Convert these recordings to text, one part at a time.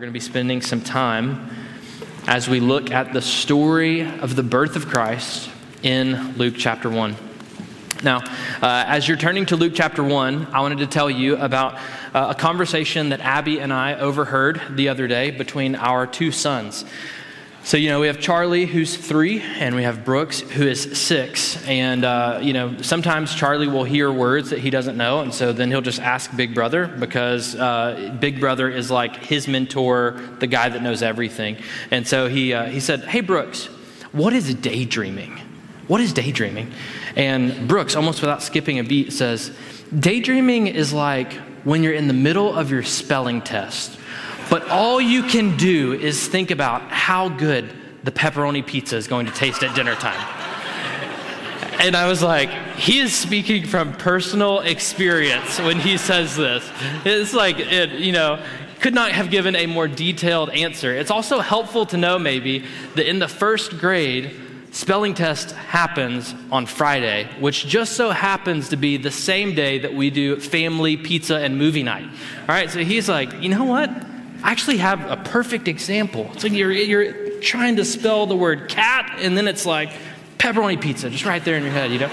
we're going to be spending some time as we look at the story of the birth of Christ in Luke chapter 1. Now, uh, as you're turning to Luke chapter 1, I wanted to tell you about uh, a conversation that Abby and I overheard the other day between our two sons. So, you know, we have Charlie, who's three, and we have Brooks, who is six. And, uh, you know, sometimes Charlie will hear words that he doesn't know, and so then he'll just ask Big Brother because uh, Big Brother is like his mentor, the guy that knows everything. And so he, uh, he said, Hey, Brooks, what is daydreaming? What is daydreaming? And Brooks, almost without skipping a beat, says, Daydreaming is like when you're in the middle of your spelling test but all you can do is think about how good the pepperoni pizza is going to taste at dinner time. And I was like, he is speaking from personal experience when he says this. It's like, it, you know, could not have given a more detailed answer. It's also helpful to know, maybe, that in the first grade, spelling test happens on Friday, which just so happens to be the same day that we do family pizza and movie night. All right, so he's like, you know what? I actually have a perfect example. It's like you're, you're trying to spell the word cat, and then it's like pepperoni pizza, just right there in your head, you know?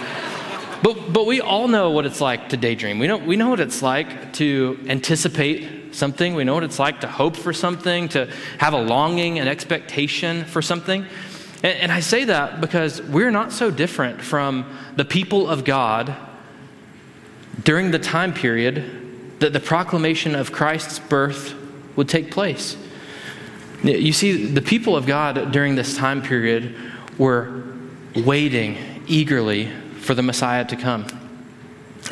But, but we all know what it's like to daydream. We know, we know what it's like to anticipate something. We know what it's like to hope for something, to have a longing, and expectation for something. And, and I say that because we're not so different from the people of God during the time period that the proclamation of Christ's birth would take place. You see, the people of God during this time period were waiting eagerly for the Messiah to come.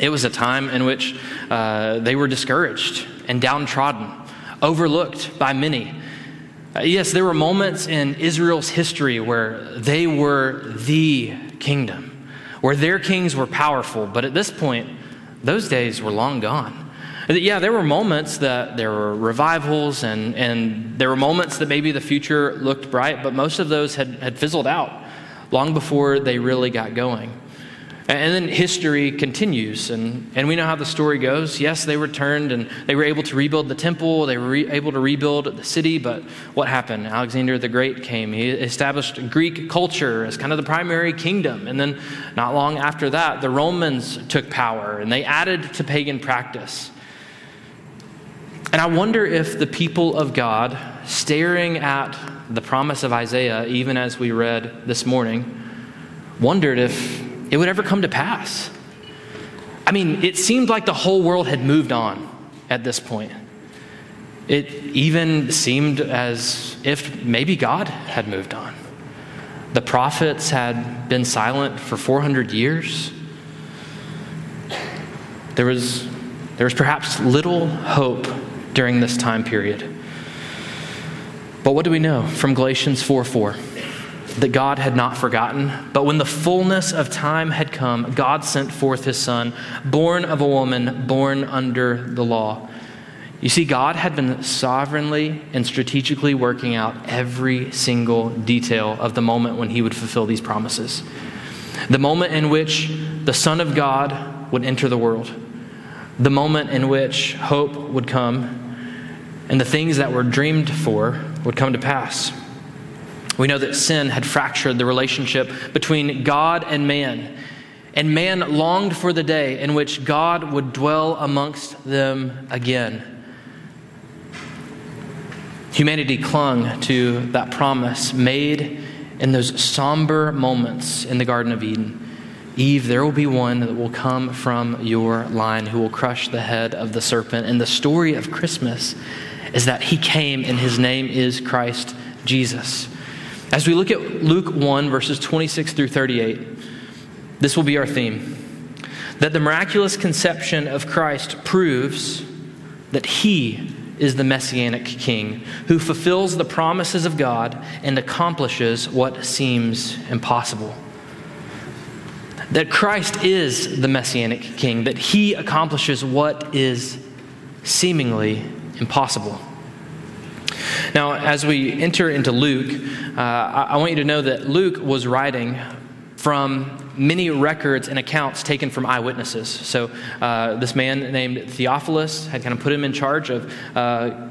It was a time in which uh, they were discouraged and downtrodden, overlooked by many. Uh, yes, there were moments in Israel's history where they were the kingdom, where their kings were powerful, but at this point, those days were long gone. Yeah, there were moments that there were revivals and, and there were moments that maybe the future looked bright, but most of those had, had fizzled out long before they really got going. And then history continues, and, and we know how the story goes. Yes, they returned and they were able to rebuild the temple, they were re- able to rebuild the city, but what happened? Alexander the Great came. He established Greek culture as kind of the primary kingdom. And then, not long after that, the Romans took power and they added to pagan practice. And I wonder if the people of God, staring at the promise of Isaiah, even as we read this morning, wondered if it would ever come to pass. I mean, it seemed like the whole world had moved on at this point. It even seemed as if maybe God had moved on. The prophets had been silent for 400 years. There was, there was perhaps little hope during this time period. But what do we know from Galatians 4 4? That God had not forgotten, but when the fullness of time had come, God sent forth his Son, born of a woman, born under the law. You see, God had been sovereignly and strategically working out every single detail of the moment when he would fulfill these promises. The moment in which the Son of God would enter the world, the moment in which hope would come, and the things that were dreamed for would come to pass. We know that sin had fractured the relationship between God and man, and man longed for the day in which God would dwell amongst them again. Humanity clung to that promise made in those somber moments in the Garden of Eden. Eve, there will be one that will come from your line who will crush the head of the serpent. And the story of Christmas is that he came and his name is Christ Jesus. As we look at Luke 1, verses 26 through 38, this will be our theme. That the miraculous conception of Christ proves that he is the messianic king who fulfills the promises of God and accomplishes what seems impossible. That Christ is the messianic king, that he accomplishes what is seemingly impossible. Now, as we enter into Luke, uh, I want you to know that Luke was writing from many records and accounts taken from eyewitnesses. So, uh, this man named Theophilus had kind of put him in charge of uh,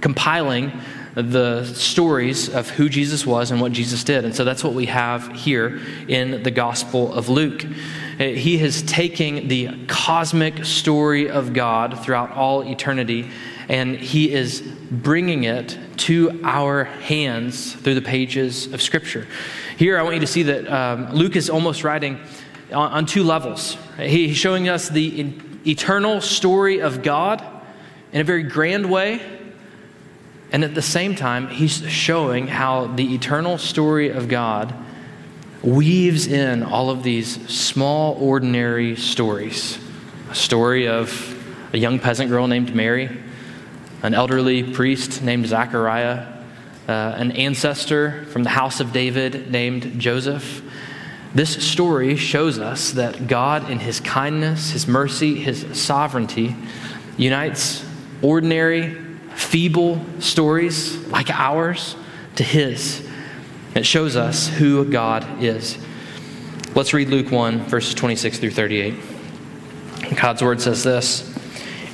compiling the stories of who Jesus was and what Jesus did. And so that's what we have here in the Gospel of Luke. He is taking the cosmic story of God throughout all eternity and he is bringing it to our hands through the pages of Scripture. Here, I want you to see that um, Luke is almost writing on, on two levels. He's showing us the eternal story of God in a very grand way. And at the same time, he's showing how the eternal story of God weaves in all of these small, ordinary stories. A story of a young peasant girl named Mary, an elderly priest named Zachariah, uh, an ancestor from the house of David named Joseph. This story shows us that God, in his kindness, his mercy, his sovereignty, unites ordinary, feeble stories like ours to his. It shows us who God is. Let's read Luke 1, verses 26 through 38. God's word says this.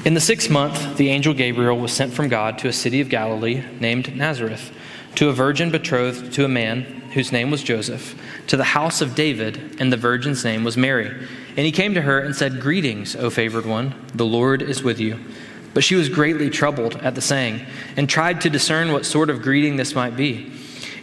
In the sixth month, the angel Gabriel was sent from God to a city of Galilee named Nazareth, to a virgin betrothed to a man whose name was Joseph, to the house of David, and the virgin's name was Mary. And he came to her and said, Greetings, O favored one, the Lord is with you. But she was greatly troubled at the saying, and tried to discern what sort of greeting this might be.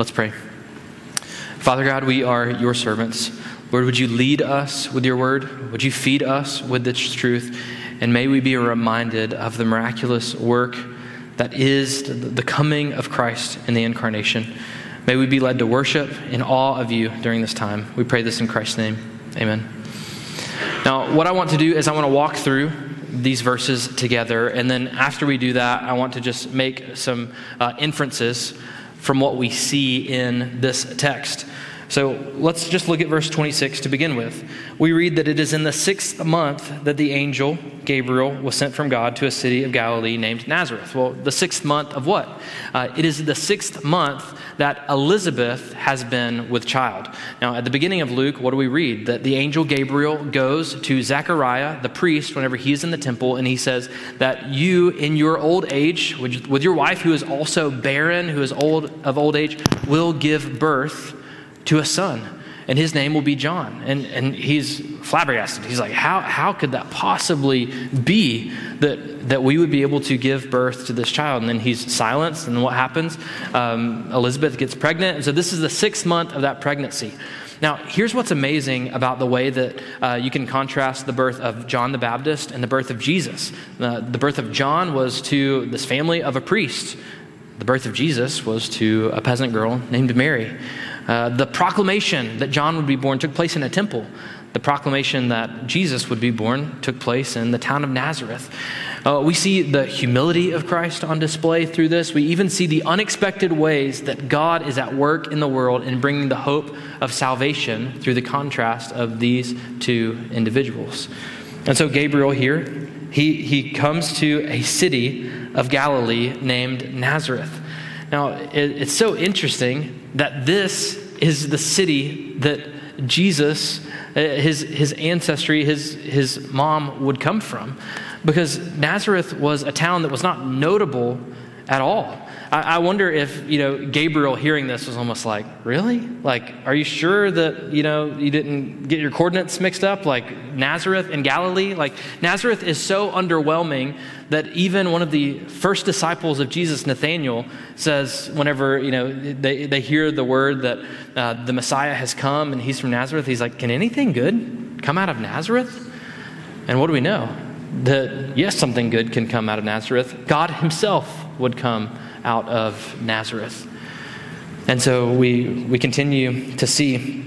Let's pray. Father God, we are your servants. Lord, would you lead us with your word? Would you feed us with this truth? And may we be reminded of the miraculous work that is the coming of Christ in the incarnation. May we be led to worship in awe of you during this time. We pray this in Christ's name. Amen. Now, what I want to do is I want to walk through these verses together, and then after we do that, I want to just make some uh, inferences from what we see in this text. So let's just look at verse 26 to begin with. We read that it is in the sixth month that the angel, Gabriel, was sent from God to a city of Galilee named Nazareth. Well, the sixth month of what? Uh, it is the sixth month that Elizabeth has been with child. Now, at the beginning of Luke, what do we read? That the angel Gabriel goes to Zechariah, the priest, whenever he's in the temple, and he says that you, in your old age, with your wife who is also barren, who is old of old age, will give birth to a son, and his name will be John. And, and he's flabbergasted. He's like, how, how could that possibly be that, that we would be able to give birth to this child? And then he's silenced, and what happens? Um, Elizabeth gets pregnant. And so this is the sixth month of that pregnancy. Now, here's what's amazing about the way that uh, you can contrast the birth of John the Baptist and the birth of Jesus. Uh, the birth of John was to this family of a priest. The birth of Jesus was to a peasant girl named Mary. Uh, the proclamation that John would be born took place in a temple. The proclamation that Jesus would be born took place in the town of Nazareth. Uh, we see the humility of Christ on display through this. We even see the unexpected ways that God is at work in the world in bringing the hope of salvation through the contrast of these two individuals. And so, Gabriel here, he, he comes to a city of Galilee named Nazareth. Now, it, it's so interesting that this is the city that Jesus, uh, his, his ancestry, his, his mom would come from. Because Nazareth was a town that was not notable at all. I, I wonder if, you know, Gabriel hearing this was almost like, really? Like, are you sure that, you know, you didn't get your coordinates mixed up? Like Nazareth and Galilee? Like, Nazareth is so underwhelming that even one of the first disciples of Jesus, Nathaniel, says, whenever, you know, they, they hear the word that uh, the Messiah has come and he's from Nazareth, he's like, can anything good come out of Nazareth? And what do we know? That yes, something good can come out of Nazareth. God Himself would come out of Nazareth. And so we, we continue to see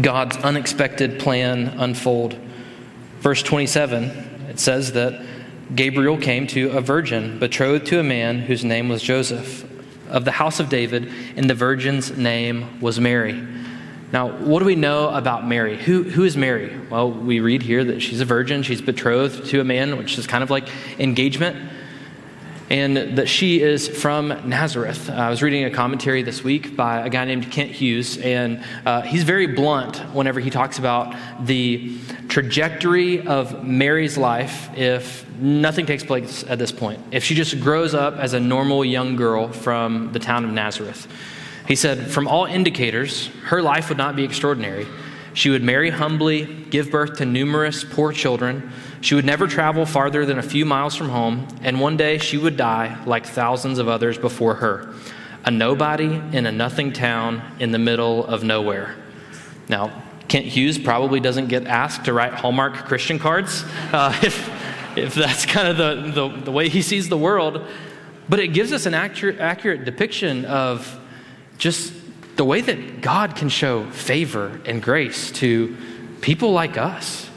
God's unexpected plan unfold. Verse 27, it says that Gabriel came to a virgin betrothed to a man whose name was Joseph of the house of David, and the virgin's name was Mary. Now, what do we know about Mary? Who, who is Mary? Well, we read here that she's a virgin, she's betrothed to a man, which is kind of like engagement and that she is from Nazareth. I was reading a commentary this week by a guy named Kent Hughes, and uh, he's very blunt whenever he talks about the trajectory of Mary's life if nothing takes place at this point, if she just grows up as a normal young girl from the town of Nazareth. He said, From all indicators, her life would not be extraordinary. She would marry humbly, give birth to numerous poor children. She would never travel farther than a few miles from home, and one day she would die like thousands of others before her, a nobody in a nothing town in the middle of nowhere. Now, Kent Hughes probably doesn't get asked to write Hallmark Christian cards uh, if, if that's kind of the, the, the way he sees the world, but it gives us an accurate, accurate depiction of just the way that God can show favor and grace to people like us.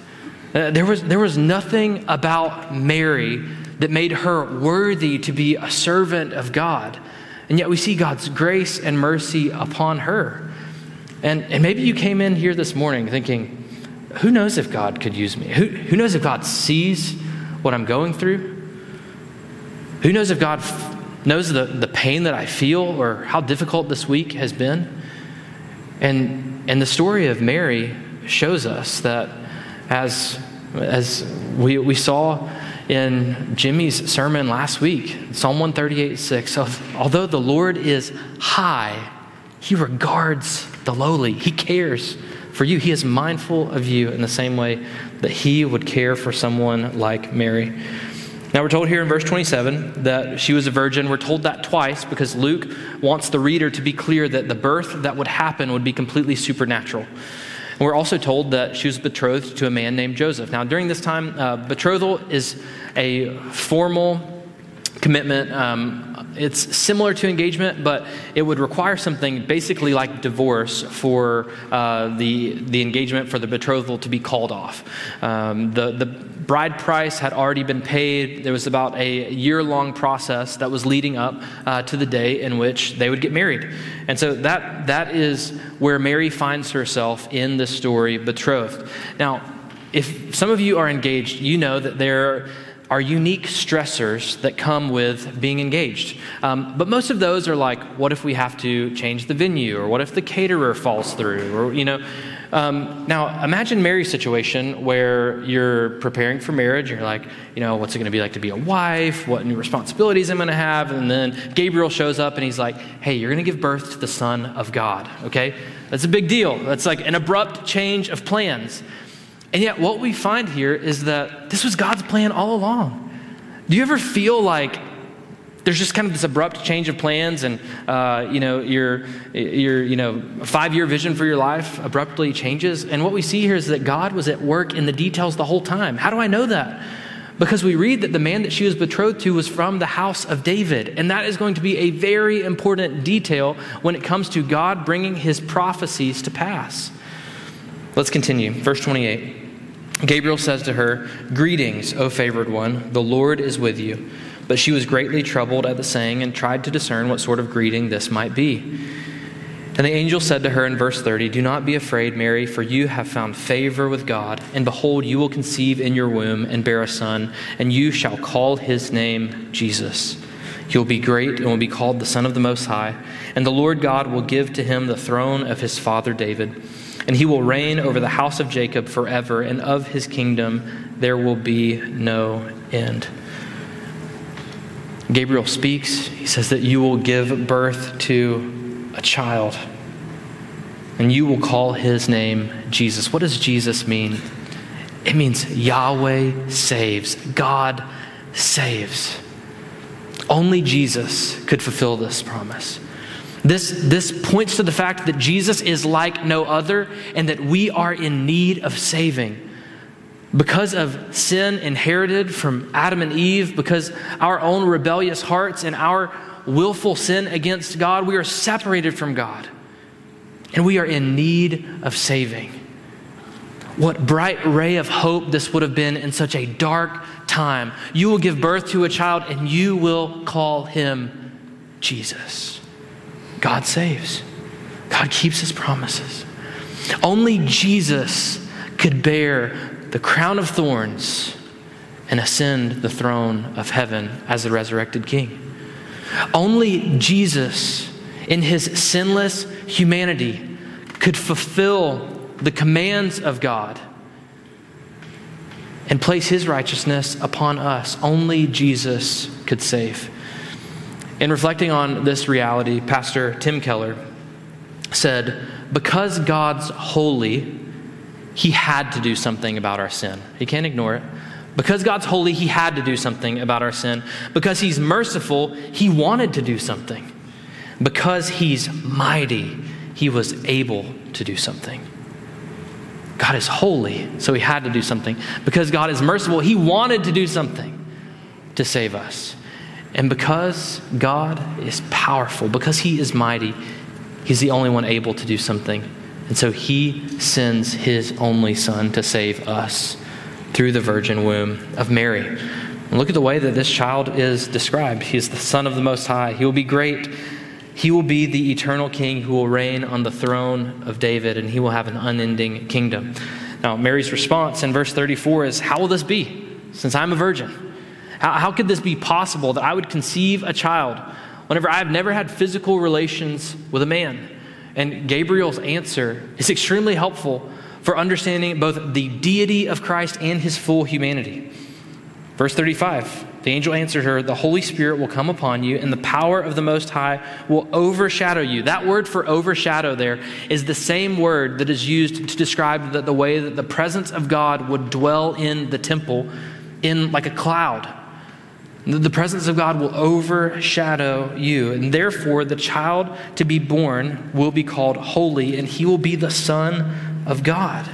Uh, there, was, there was nothing about Mary that made her worthy to be a servant of God. And yet we see God's grace and mercy upon her. And, and maybe you came in here this morning thinking, who knows if God could use me? Who, who knows if God sees what I'm going through? Who knows if God knows the, the pain that I feel or how difficult this week has been. And, and the story of Mary shows us that as, as we, we saw in Jimmy's sermon last week, Psalm 138 6, although the Lord is high, he regards the lowly, he cares for you. He is mindful of you in the same way that he would care for someone like Mary. Now, we're told here in verse 27 that she was a virgin. We're told that twice because Luke wants the reader to be clear that the birth that would happen would be completely supernatural. And we're also told that she was betrothed to a man named Joseph. Now, during this time, uh, betrothal is a formal commitment. Um, it's similar to engagement, but it would require something basically like divorce for uh, the, the engagement for the betrothal to be called off. Um, the, the bride price had already been paid. There was about a year long process that was leading up uh, to the day in which they would get married. And so that, that is where Mary finds herself in this story, betrothed. Now, if some of you are engaged, you know that there are unique stressors that come with being engaged. Um, but most of those are like, what if we have to change the venue, or what if the caterer falls through, or you know. Um, now, imagine Mary's situation where you're preparing for marriage. You're like, you know, what's it going to be like to be a wife? What new responsibilities I'm going to have? And then Gabriel shows up and he's like, hey, you're going to give birth to the Son of God. Okay, that's a big deal. That's like an abrupt change of plans. And yet, what we find here is that this was God's plan all along. Do you ever feel like there's just kind of this abrupt change of plans, and uh, you know your your you know five year vision for your life abruptly changes? And what we see here is that God was at work in the details the whole time. How do I know that? Because we read that the man that she was betrothed to was from the house of David. And that is going to be a very important detail when it comes to God bringing his prophecies to pass. Let's continue. Verse 28. Gabriel says to her, Greetings, O favored one, the Lord is with you. But she was greatly troubled at the saying and tried to discern what sort of greeting this might be. And the angel said to her in verse 30, Do not be afraid, Mary, for you have found favor with God. And behold, you will conceive in your womb and bear a son, and you shall call his name Jesus. He will be great and will be called the Son of the Most High. And the Lord God will give to him the throne of his father David and he will reign over the house of Jacob forever, and of his kingdom there will be no end. Gabriel speaks. He says that you will give birth to a child, and you will call his name Jesus. What does Jesus mean? It means Yahweh saves, God saves. Only Jesus could fulfill this promise. This, this points to the fact that Jesus is like no other and that we are in need of saving. Because of sin inherited from Adam and Eve, because our own rebellious hearts and our willful sin against God, we are separated from God. And we are in need of saving. What bright ray of hope this would have been in such a dark time. You will give birth to a child and you will call him Jesus. God saves, God keeps his promises. Only Jesus could bear the crown of thorns and ascend the throne of heaven as the resurrected king. Only Jesus, in his sinless humanity, could fulfill the commands of God and place his righteousness upon us. Only Jesus could save. In reflecting on this reality, Pastor Tim Keller said, Because God's holy, he had to do something about our sin. He can't ignore it. Because God's holy, he had to do something about our sin. Because he's merciful, he wanted to do something. Because he's mighty, he was able to do something. God is holy, so he had to do something. Because God is merciful, he wanted to do something to save us. And because God is powerful, because he is mighty, he's the only one able to do something. And so he sends his only son to save us through the virgin womb of Mary. And look at the way that this child is described. He is the Son of the Most High. He will be great. He will be the eternal king who will reign on the throne of David, and he will have an unending kingdom. Now, Mary's response in verse 34 is How will this be, since I'm a virgin? How, how could this be possible that I would conceive a child whenever I have never had physical relations with a man? And Gabriel's answer is extremely helpful for understanding both the deity of Christ and his full humanity. Verse 35 the angel answered her, The Holy Spirit will come upon you, and the power of the Most High will overshadow you. That word for overshadow there is the same word that is used to describe the, the way that the presence of God would dwell in the temple in like a cloud. The presence of God will overshadow you, and therefore the child to be born will be called holy, and he will be the Son of God.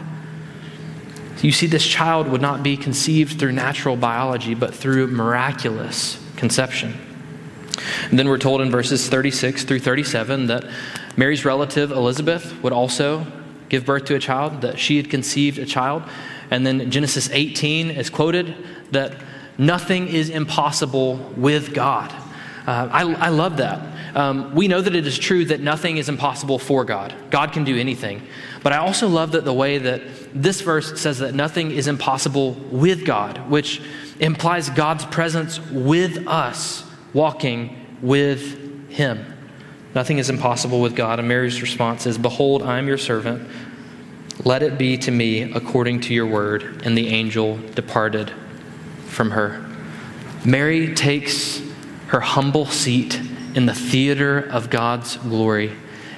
You see, this child would not be conceived through natural biology, but through miraculous conception. And then we're told in verses 36 through 37 that Mary's relative Elizabeth would also give birth to a child, that she had conceived a child. And then Genesis 18 is quoted that Nothing is impossible with God. Uh, I, I, love that. Um, we know that it is true that nothing is impossible for God. God can do anything. But I also love that the way that this verse says that nothing is impossible with God, which implies God's presence with us, walking with Him. Nothing is impossible with God. And Mary's response is Behold, I am your servant. Let it be to me according to your word. And the angel departed from her. Mary takes her humble seat in the theater of God's glory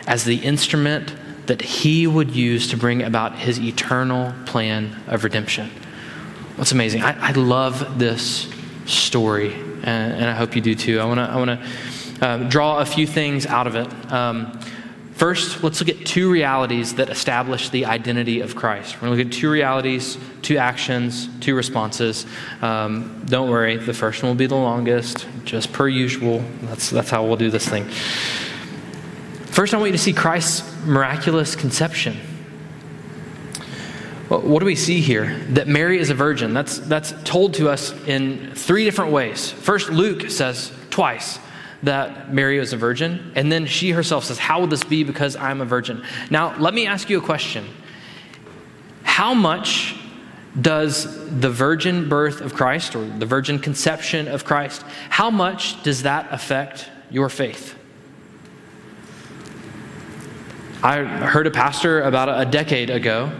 as the instrument that he would use to bring about his eternal plan of redemption. What's amazing? I, I love this story, and, and, I hope you do too. I want to I uh, draw a few things out of it. Um, First, let's look at two realities that establish the identity of Christ. We're going to look at two realities, two actions, two responses. Um, don't worry, the first one will be the longest, just per usual. That's, that's how we'll do this thing. First, I want you to see Christ's miraculous conception. what do we see here? That Mary is a virgin. That's, that's told to us in three different ways. First, Luke says twice that Mary was a virgin. And then she herself says, How will this be because I'm a virgin? Now, let me ask you a question. How much does the virgin birth of Christ or the virgin conception of Christ, how much does that affect your faith? I heard a pastor about a decade ago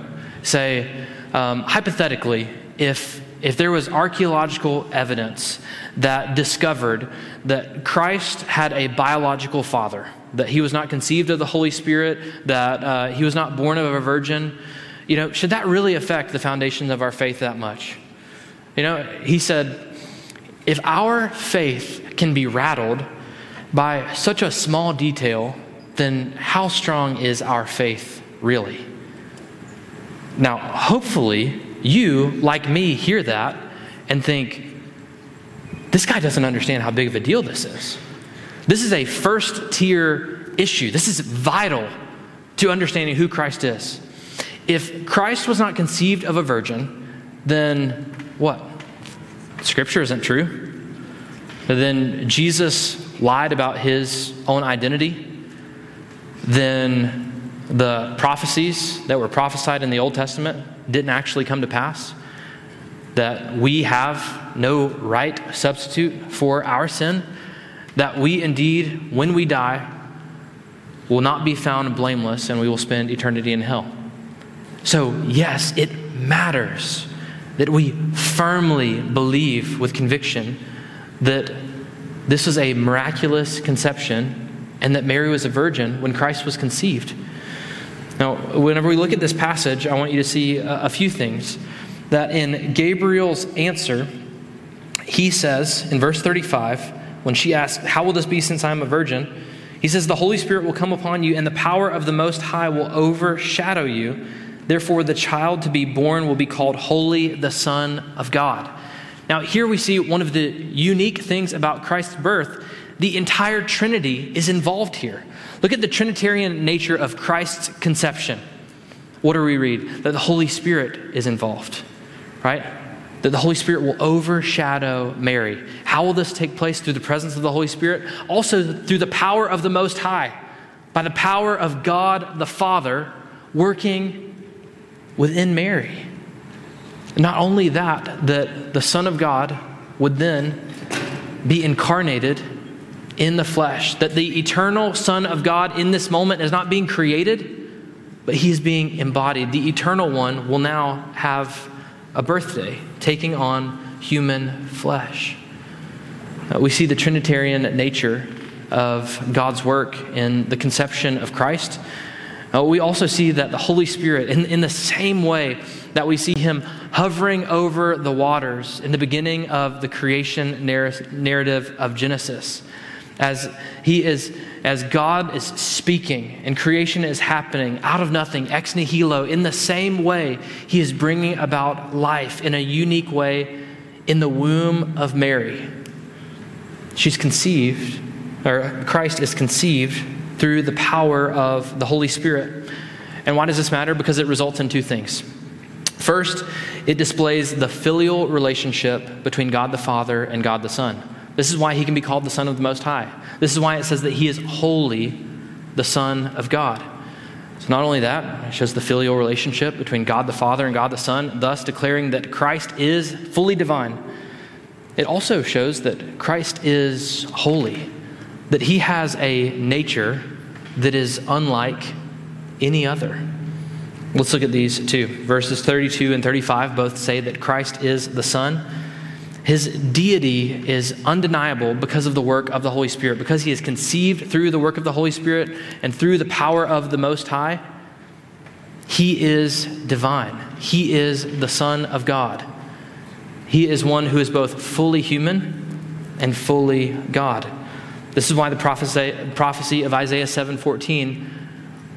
say, um, hypothetically, if if there was archaeological evidence that discovered that Christ had a biological father, that he was not conceived of the Holy Spirit, that uh, he was not born of a virgin, you know, should that really affect the foundations of our faith that much? You know, he said, if our faith can be rattled by such a small detail, then how strong is our faith really? Now, hopefully, you, like me, hear that and think, this guy doesn't understand how big of a deal this is. This is a first tier issue. This is vital to understanding who Christ is. If Christ was not conceived of a virgin, then what? Scripture isn't true. Then Jesus lied about his own identity. Then the prophecies that were prophesied in the Old Testament didn't actually come to pass. That we have no right substitute for our sin. That we indeed, when we die, will not be found blameless and we will spend eternity in hell. So, yes, it matters that we firmly believe with conviction that this was a miraculous conception and that Mary was a virgin when Christ was conceived. Now, whenever we look at this passage, I want you to see a, few things. That in Gabriel's answer, he says in verse 35, when she asks, How will this be since I am a virgin? He says, The Holy Spirit will come upon you, and the power of the Most High will overshadow you. Therefore, the child to be born will be called Holy, the Son of God. Now, here we see one of the unique things about Christ's birth. The entire Trinity is involved here. Look at the Trinitarian nature of Christ's conception. What do we read? That the Holy Spirit is involved, right? That the Holy Spirit will overshadow Mary. How will this take place? Through the presence of the Holy Spirit? Also, through the power of the Most High, by the power of God the Father working within Mary. Not only that, that the Son of God would then be incarnated in the flesh, that the eternal Son of God in this moment is not being created, but he is being embodied. The eternal one will now have a birthday, taking on human flesh. Uh, we see the Trinitarian nature of God's work in the conception of Christ uh, we also see that the Holy Spirit, in, in the same way that we see him hovering over the waters in the beginning of the creation narrative of Genesis, as he is as God is speaking and creation is happening out of nothing, ex nihilo, in the same way, he is bringing about life in a unique way in the womb of Mary. She's conceived, or Christ is conceived through the power of the Holy Spirit. And why does this matter? Because it results in two things. First, it displays the filial relationship between God the Father and God the Son. This is why he can be called the Son of the Most High. This is why it says that he is holy, the Son of God. So, not only that, it shows the filial relationship between God the Father and God the Son, thus declaring that Christ is fully divine. It also shows that Christ is holy that he has a nature that is unlike any other. Let's look at these two. Verses 32 and 35 both say that Christ is the Son. His deity is undeniable because of the work of the Holy Spirit, because he is conceived through the work of the Holy Spirit and through the power of the Most High. He is divine. He is the Son of God. He is one who is both fully human and fully God. This is why the prophecy, prophecy of Isaiah 7:14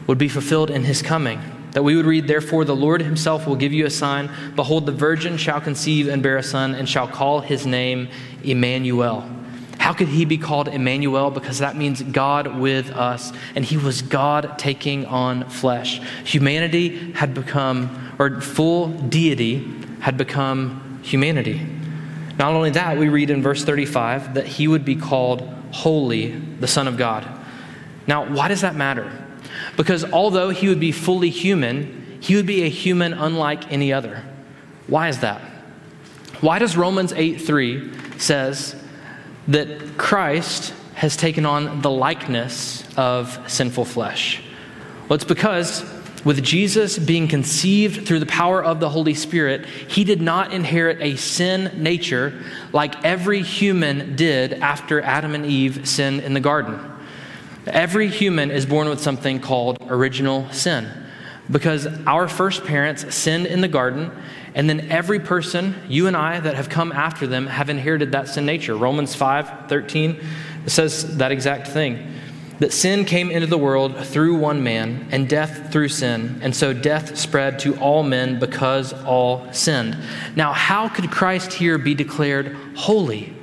would be fulfilled in his coming. That we would read, Therefore, the Lord himself will give you a sign. Behold, the virgin shall conceive and bear a son, and shall call his name Emmanuel. How could he be called Emmanuel? Because that means God with us. And he was God taking on flesh. Humanity had become, or full deity had become humanity. Not only that, we read in verse 35 that he would be called holy, the Son of God. Now, why does that matter? Because although he would be fully human, he would be a human unlike any other. Why is that? Why does Romans 8 3 says that Christ has taken on the likeness of sinful flesh? Well, it's because with Jesus being conceived through the power of the Holy Spirit, he did not inherit a sin nature like every human did after Adam and Eve sinned in the garden. Every human is born with something called original sin because our first parents sinned in the garden, and then every person, you and I, that have come after them, have inherited that sin nature. Romans 5 13 says that exact thing that sin came into the world through one man, and death through sin, and so death spread to all men because all sinned. Now, how could Christ here be declared holy?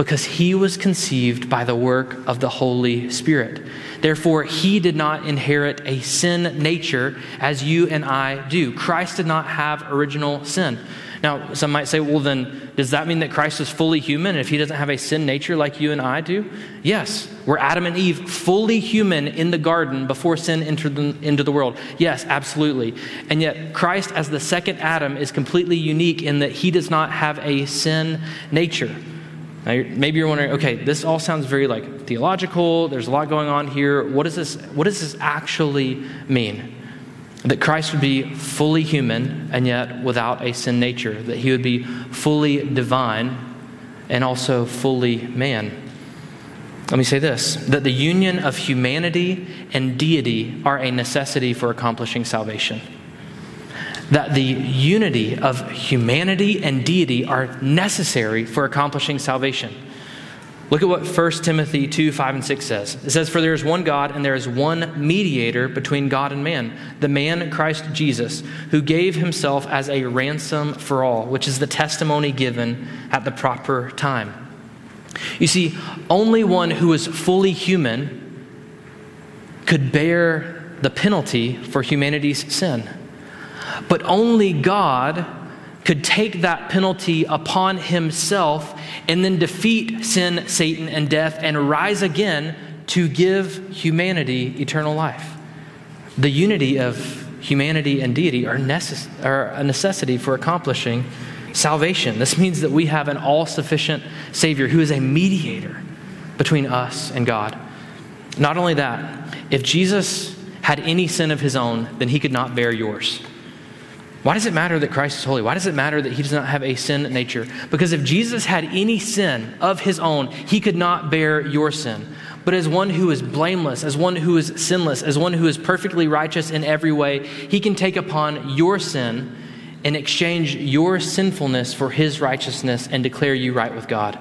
Because he was conceived by the work of the Holy Spirit. Therefore, he did not inherit a sin nature as you and I do. Christ did not have original sin. Now, some might say, well, then, does that mean that Christ is fully human if he doesn't have a sin nature like you and I do? Yes. Were Adam and Eve fully human in the garden before sin entered into the world? Yes, absolutely. And yet, Christ, as the second Adam, is completely unique in that he does not have a sin nature. Now, you're, maybe you're wondering, okay, this all sounds very like theological. There's a lot going on here. What does this, what does this actually mean? that Christ would be fully human and yet without a sin nature, that he would be fully divine and also fully man. Let me say this that the union of humanity and deity are a necessity for accomplishing salvation. That the unity of humanity and deity are necessary for accomplishing salvation. Look at what 1 Timothy 2 5 and 6 says. It says, For there is one God, and there is one mediator between God and man, the man Christ Jesus, who gave himself as a ransom for all, which is the testimony given at the proper time. You see, only one who is fully human could bear the penalty for humanity's sin. But only God could take that penalty upon himself and then defeat sin, Satan, and death and rise again to give humanity eternal life. The unity of humanity and deity are, necess- are a necessity for accomplishing salvation. This means that we have an all sufficient Savior who is a mediator between us and God. Not only that, if Jesus had any sin of his own, then he could not bear yours. Why does it matter that Christ is holy? Why does it matter that he does not have a sin nature? Because if Jesus had any sin of his own, he could not bear your sin. But as one who is blameless, as one who is sinless, as one who is perfectly righteous in every way, he can take upon your sin and exchange your sinfulness for his righteousness and declare you right with God.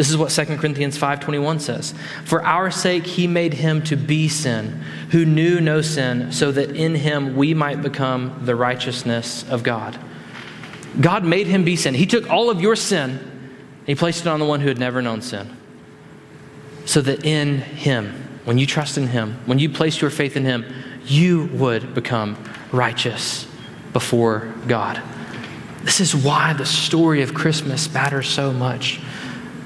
This is what 2 Corinthians 5:21 says. For our sake he made him to be sin, who knew no sin, so that in him we might become the righteousness of God. God made him be sin. He took all of your sin and he placed it on the one who had never known sin. So that in him, when you trust in him, when you place your faith in him, you would become righteous before God. This is why the story of Christmas matters so much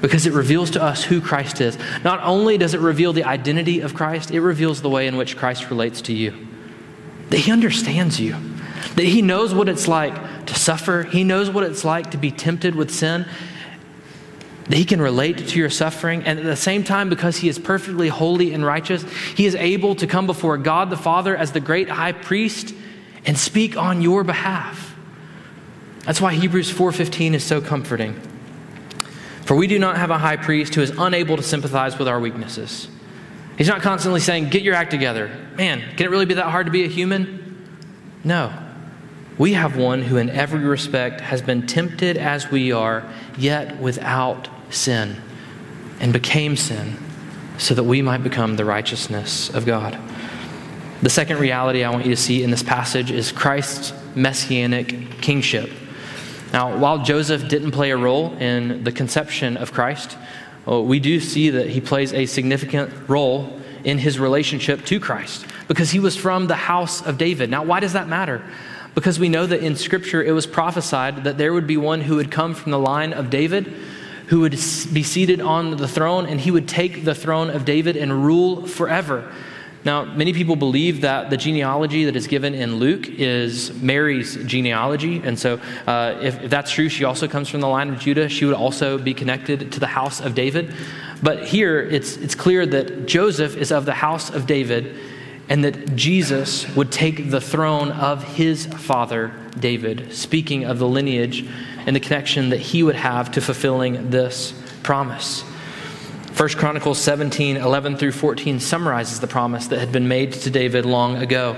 because it reveals to us who Christ is. Not only does it reveal the identity of Christ, it reveals the way in which Christ relates to you. That he understands you, that he knows what it's like to suffer, he knows what it's like to be tempted with sin. That he can relate to your suffering, and at the same time, because he is perfectly holy and righteous, he is able to come before God the Father as the great high priest and speak on your behalf. That's why Hebrews 4:15 is so comforting. For we do not have a high priest who is unable to sympathize with our weaknesses. He's not constantly saying, Get your act together. Man, can it really be that hard to be a human? No. We have one who, in every respect, has been tempted as we are, yet without sin, and became sin, so that we might become the righteousness of God. The second reality I want you to see in this passage is Christ's messianic kingship. Now, while Joseph didn't play a role in the conception of Christ, uh, we do see that he plays a significant role in his relationship to Christ because he was from the house of David. Now, why does that matter? Because we know that in Scripture it was prophesied that there would be one who would come from the line of David, who would be seated on the throne, and he would take the throne of David and rule forever. Now, many people believe that the genealogy that is given in Luke is Mary's genealogy. And so, uh, if, if that's true, she also comes from the line of Judah. She would also be connected to the house of David. But here, it's, it's clear that Joseph is of the house of David, and that Jesus would take the throne of his father David, speaking of the lineage and the connection that he would have to fulfilling this promise. 1 Chronicles 17, 11 through 14 summarizes the promise that had been made to David long ago.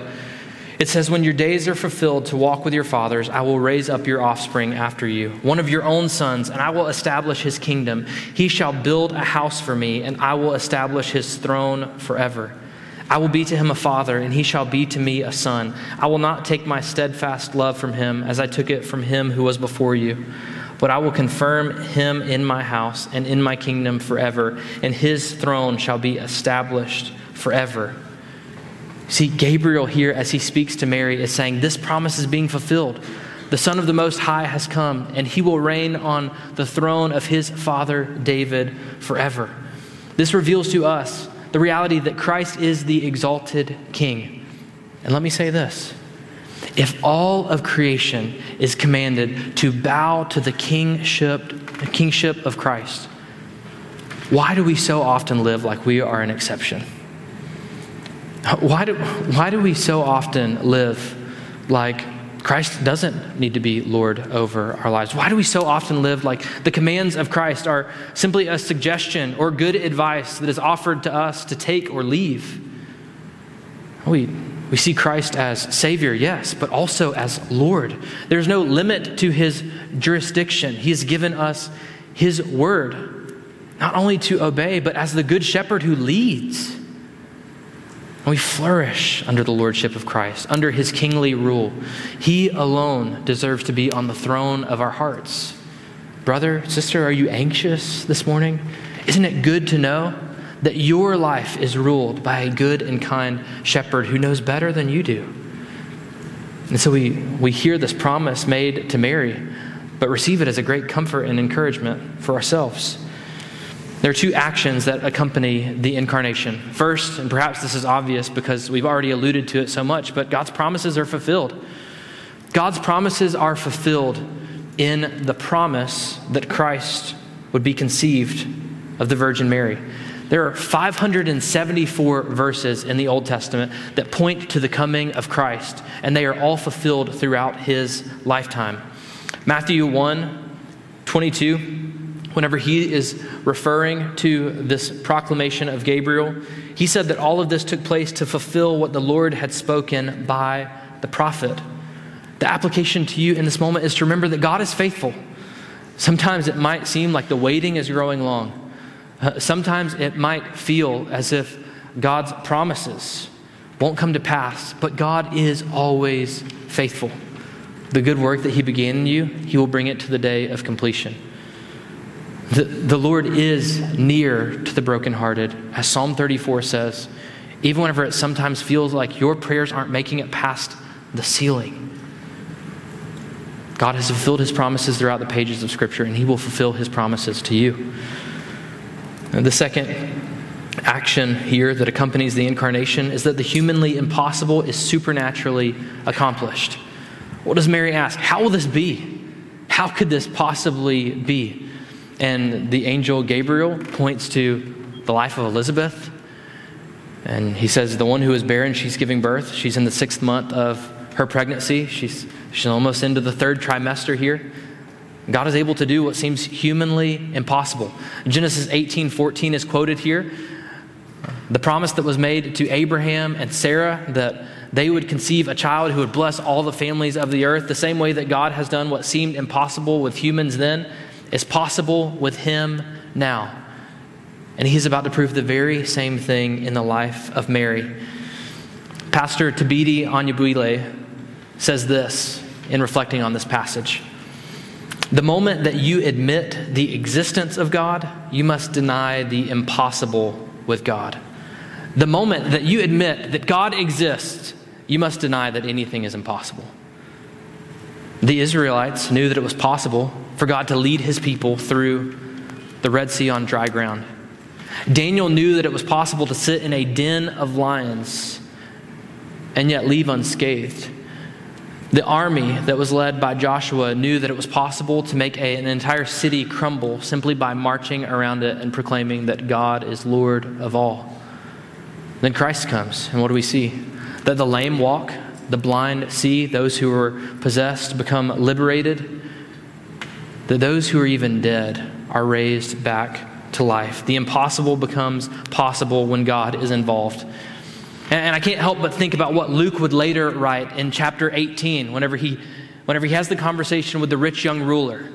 It says, When your days are fulfilled to walk with your fathers, I will raise up your offspring after you, one of your own sons, and I will establish his kingdom. He shall build a house for me, and I will establish his throne forever. I will be to him a father, and he shall be to me a son. I will not take my steadfast love from him as I took it from him who was before you. But I will confirm him in my house and in my kingdom forever, and his throne shall be established forever. See, Gabriel here, as he speaks to Mary, is saying, This promise is being fulfilled. The Son of the Most High has come, and he will reign on the throne of his father David forever. This reveals to us the reality that Christ is the exalted king. And let me say this if all of creation is commanded to bow to the kingship, kingship of Christ, why do we so often live like we are an exception? Why do, why do we so often live like Christ doesn't need to be Lord over our lives? Why do we so often live like the commands of Christ are simply a suggestion or good advice that is offered to us to take or leave? We, we see Christ as Savior, yes, but also as Lord. There's no limit to his jurisdiction. He has given us his word, not only to obey, but as the good shepherd who leads. And we flourish under the lordship of Christ, under his kingly rule. He alone deserves to be on the throne of our hearts. Brother, sister, are you anxious this morning? Isn't it good to know that your life is ruled by a good and kind shepherd who knows better than you do? And so we, we hear this promise made to Mary, but receive it as a great comfort and encouragement for ourselves. There are two actions that accompany the incarnation. First, and perhaps this is obvious because we've already alluded to it so much, but God's promises are fulfilled. God's promises are fulfilled in the promise that Christ would be conceived of the Virgin Mary. There are 574 verses in the Old Testament that point to the coming of Christ, and they are all fulfilled throughout his lifetime. Matthew 1 22 whenever he is referring to this proclamation of Gabriel, he said that all of this took place to fulfill what the Lord had spoken by the prophet. The application to you in this moment is to remember that God is faithful. Sometimes it might seem like the waiting is growing long. Uh, sometimes it might feel as if God's promises won't come to pass, but God is always faithful. The good work that He began in you, He will bring it to the day of completion. The, the Lord is near to the brokenhearted, as Psalm 34 says, even whenever it sometimes feels like your prayers aren't making it past the ceiling. God has fulfilled his promises throughout the pages of Scripture, and he will fulfill his promises to you. And the second action here that accompanies the incarnation is that the humanly impossible is supernaturally accomplished. What does Mary ask? How will this be? How could this possibly be? And the angel Gabriel points to the life of Elizabeth. And he says, The one who is barren, she's giving birth. She's in the sixth month of her pregnancy. She's, she's almost into the third trimester here. God is able to do what seems humanly impossible. Genesis 18 14 is quoted here. The promise that was made to Abraham and Sarah that they would conceive a child who would bless all the families of the earth, the same way that God has done what seemed impossible with humans then is possible with him now. And he's about to prove the very same thing in the life of Mary. Pastor Thabiti Anyabwile says this in reflecting on this passage. The moment that you admit the existence of God, you must deny the impossible with God. The moment that you admit that God exists, you must deny that anything is impossible. The Israelites knew that it was possible for God to lead his people through the Red Sea on dry ground. Daniel knew that it was possible to sit in a den of lions and yet leave unscathed. The army that was led by Joshua knew that it was possible to make a, an entire city crumble simply by marching around it and proclaiming that God is Lord of all. Then Christ comes, and what do we see? That the lame walk, the blind see, those who are possessed become liberated, that those who are even dead are raised back to life. The impossible becomes possible when God is involved. And I can't help but think about what Luke would later write in chapter 18, whenever he, whenever he has the conversation with the rich young ruler.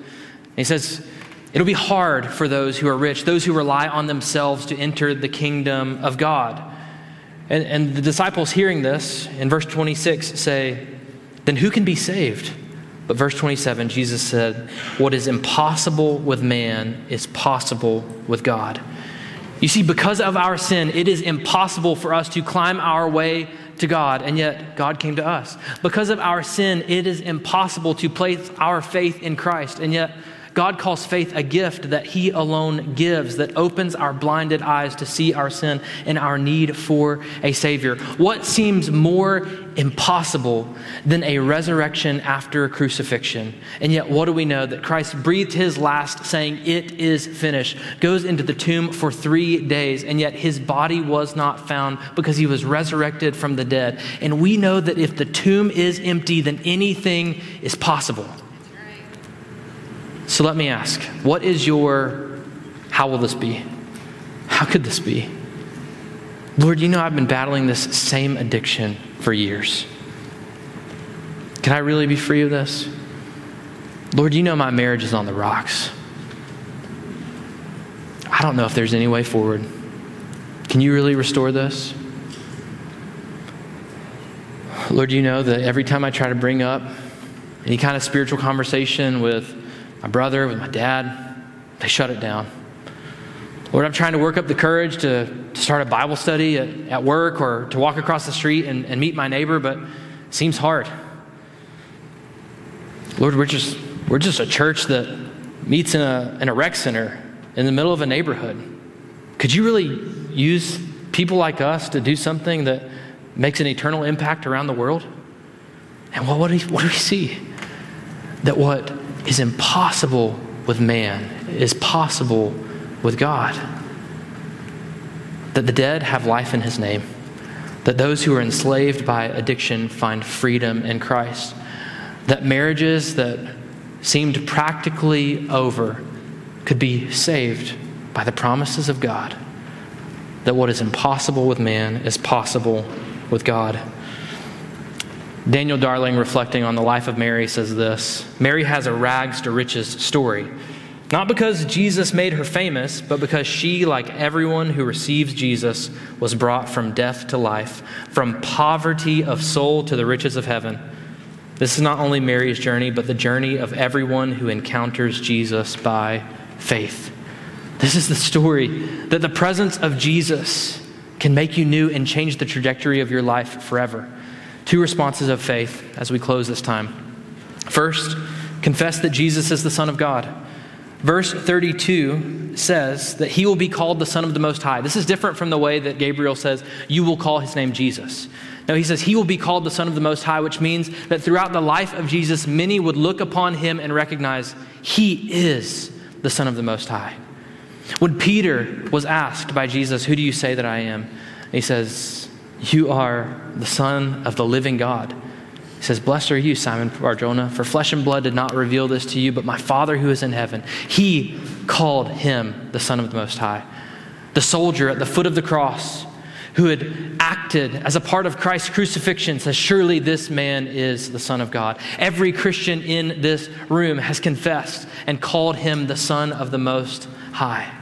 he says, It'll be hard for those who are rich, those who rely on themselves to enter the kingdom of God. And, and the disciples hearing this in verse 26 say, Then who can be saved? But verse 27, Jesus said, What is impossible with man is possible with God. You see, because of our sin, it is impossible for us to climb our way to God, and yet God came to us. Because of our sin, it is impossible to place our faith in Christ, and yet God calls faith a gift that He alone gives, that opens our blinded eyes to see our sin and our need for a Savior. What seems more impossible than a resurrection after a crucifixion? And yet, what do we know? That Christ breathed His last, saying, It is finished, goes into the tomb for three days, and yet His body was not found because He was resurrected from the dead. And we know that if the tomb is empty, then anything is possible. So let me ask what is your, how will this be? How could this be? Lord, you know I've been battling this same addiction for years. Can I really be free of this? Lord, you know my marriage is on the rocks. I don't know if there's any way forward. Can you really restore this? Lord, you know that every time I try to bring up any kind of spiritual conversation with my brother, with my dad, they shut it down. Lord, I'm trying to work up the courage to, to start a Bible study at, at, work or to walk across the street and, and meet my neighbor, but it seems hard. Lord, we're just, we're just a church that meets in a, in a rec center in the middle of a neighborhood. Could you really use people like us to do something that makes an eternal impact around the world? And what, what, do, what do we see? That what is impossible with man is possible with God. That the dead have life in his name. That those who are enslaved by addiction find freedom in Christ. That marriages that seemed practically over could be saved by the promises of God. That what is impossible with man is possible with God. Daniel Darling, reflecting on the life of Mary, says this Mary has a rags to riches story. Not because Jesus made her famous, but because she, like everyone who receives Jesus, was brought from death to life, from poverty of soul to the riches of heaven. This is not only Mary's journey, but the journey of everyone who encounters Jesus by faith. This is the story that the presence of Jesus can make you new and change the trajectory of your life forever. Two responses of faith as we close this time. First, confess that Jesus is the Son of God. Verse 32 says that he will be called the Son of the Most High. This is different from the way that Gabriel says, You will call his name Jesus. No, he says he will be called the Son of the Most High, which means that throughout the life of Jesus, many would look upon him and recognize he is the Son of the Most High. When Peter was asked by Jesus, Who do you say that I am? He says, you are the Son of the living God. He says, Blessed are you, Simon Barjona, for flesh and blood did not reveal this to you, but my Father who is in heaven. He called him the Son of the Most High. The soldier at the foot of the cross who had acted as a part of Christ's crucifixion says, Surely this man is the Son of God. Every Christian in this room has confessed and called him the Son of the Most High.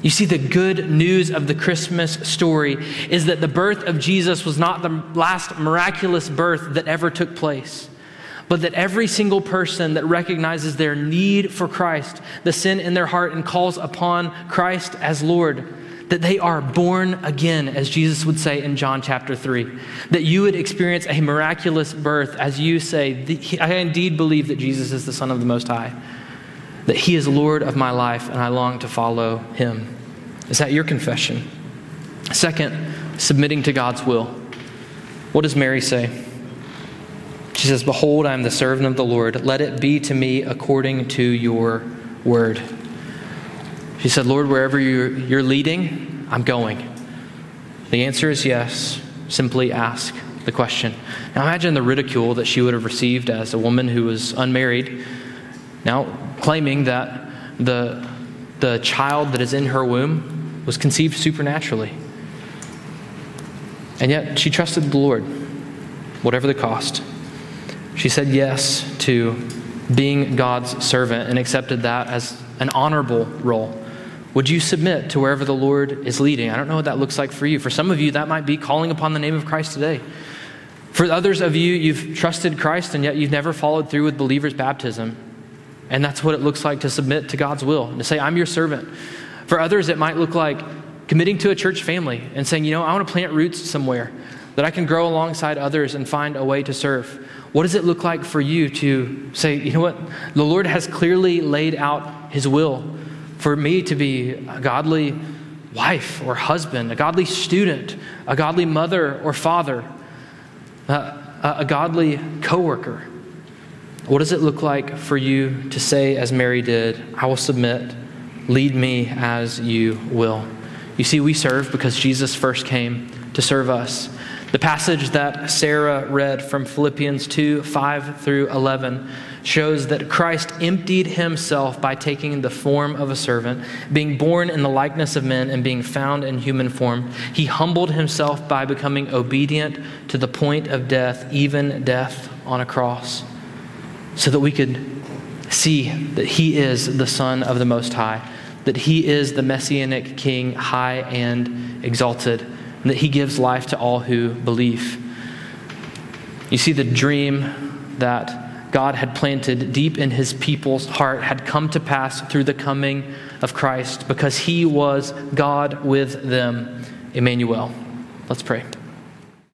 You see, the good news of the Christmas story is that the birth of Jesus was not the last miraculous birth that ever took place, but that every single person that recognizes their need for Christ, the sin in their heart, and calls upon Christ as Lord, that they are born again, as Jesus would say in John chapter 3. That you would experience a miraculous birth as you say, I indeed believe that Jesus is the Son of the Most High that He is Lord of my life and I long to follow Him. Is that your confession? Second, submitting to God's will. What does Mary say? She says, Behold, I am the servant of the Lord. Let it be to me according to your word. She said, Lord, wherever you're, you're leading, I'm going. The answer is yes. Simply ask the question. Now imagine the ridicule that she would have received as a woman who was unmarried, now claiming that the, the child that is in her womb was conceived supernaturally. And yet she trusted the Lord, whatever the cost. She said yes to being God's servant and accepted that as an honorable role. Would you submit to wherever the Lord is leading? I don't know what that looks like for you. For some of you, that might be calling upon the name of Christ today. For others of you, you've trusted Christ and yet you've never followed through with believer's baptism. And that's what it looks like to submit to God's will, and to say, I'm your servant. For others, it might look like committing to a church family and saying, you know, I want to plant roots somewhere that I can grow alongside others and find a way to serve. What does it look like for you to say, you know what? The Lord has clearly laid out his will for me to be a godly wife or husband, a godly student, a godly mother or father, a, a godly coworker. What does it look like for you to say, as Mary did, I will submit, lead me as you will? You see, we serve because Jesus first came to serve us. The passage that Sarah read from Philippians 2 5 through 11 shows that Christ emptied himself by taking the form of a servant, being born in the likeness of men, and being found in human form. He humbled himself by becoming obedient to the point of death, even death on a cross, so that we could see that he is the Son of the Most High, that he is the Messianic King, high and exalted and that He gives life to all who believe. You see, the dream that God had planted deep in His people's heart had come to pass through the coming of Christ because He was God with them, Emmanuel. Let's pray.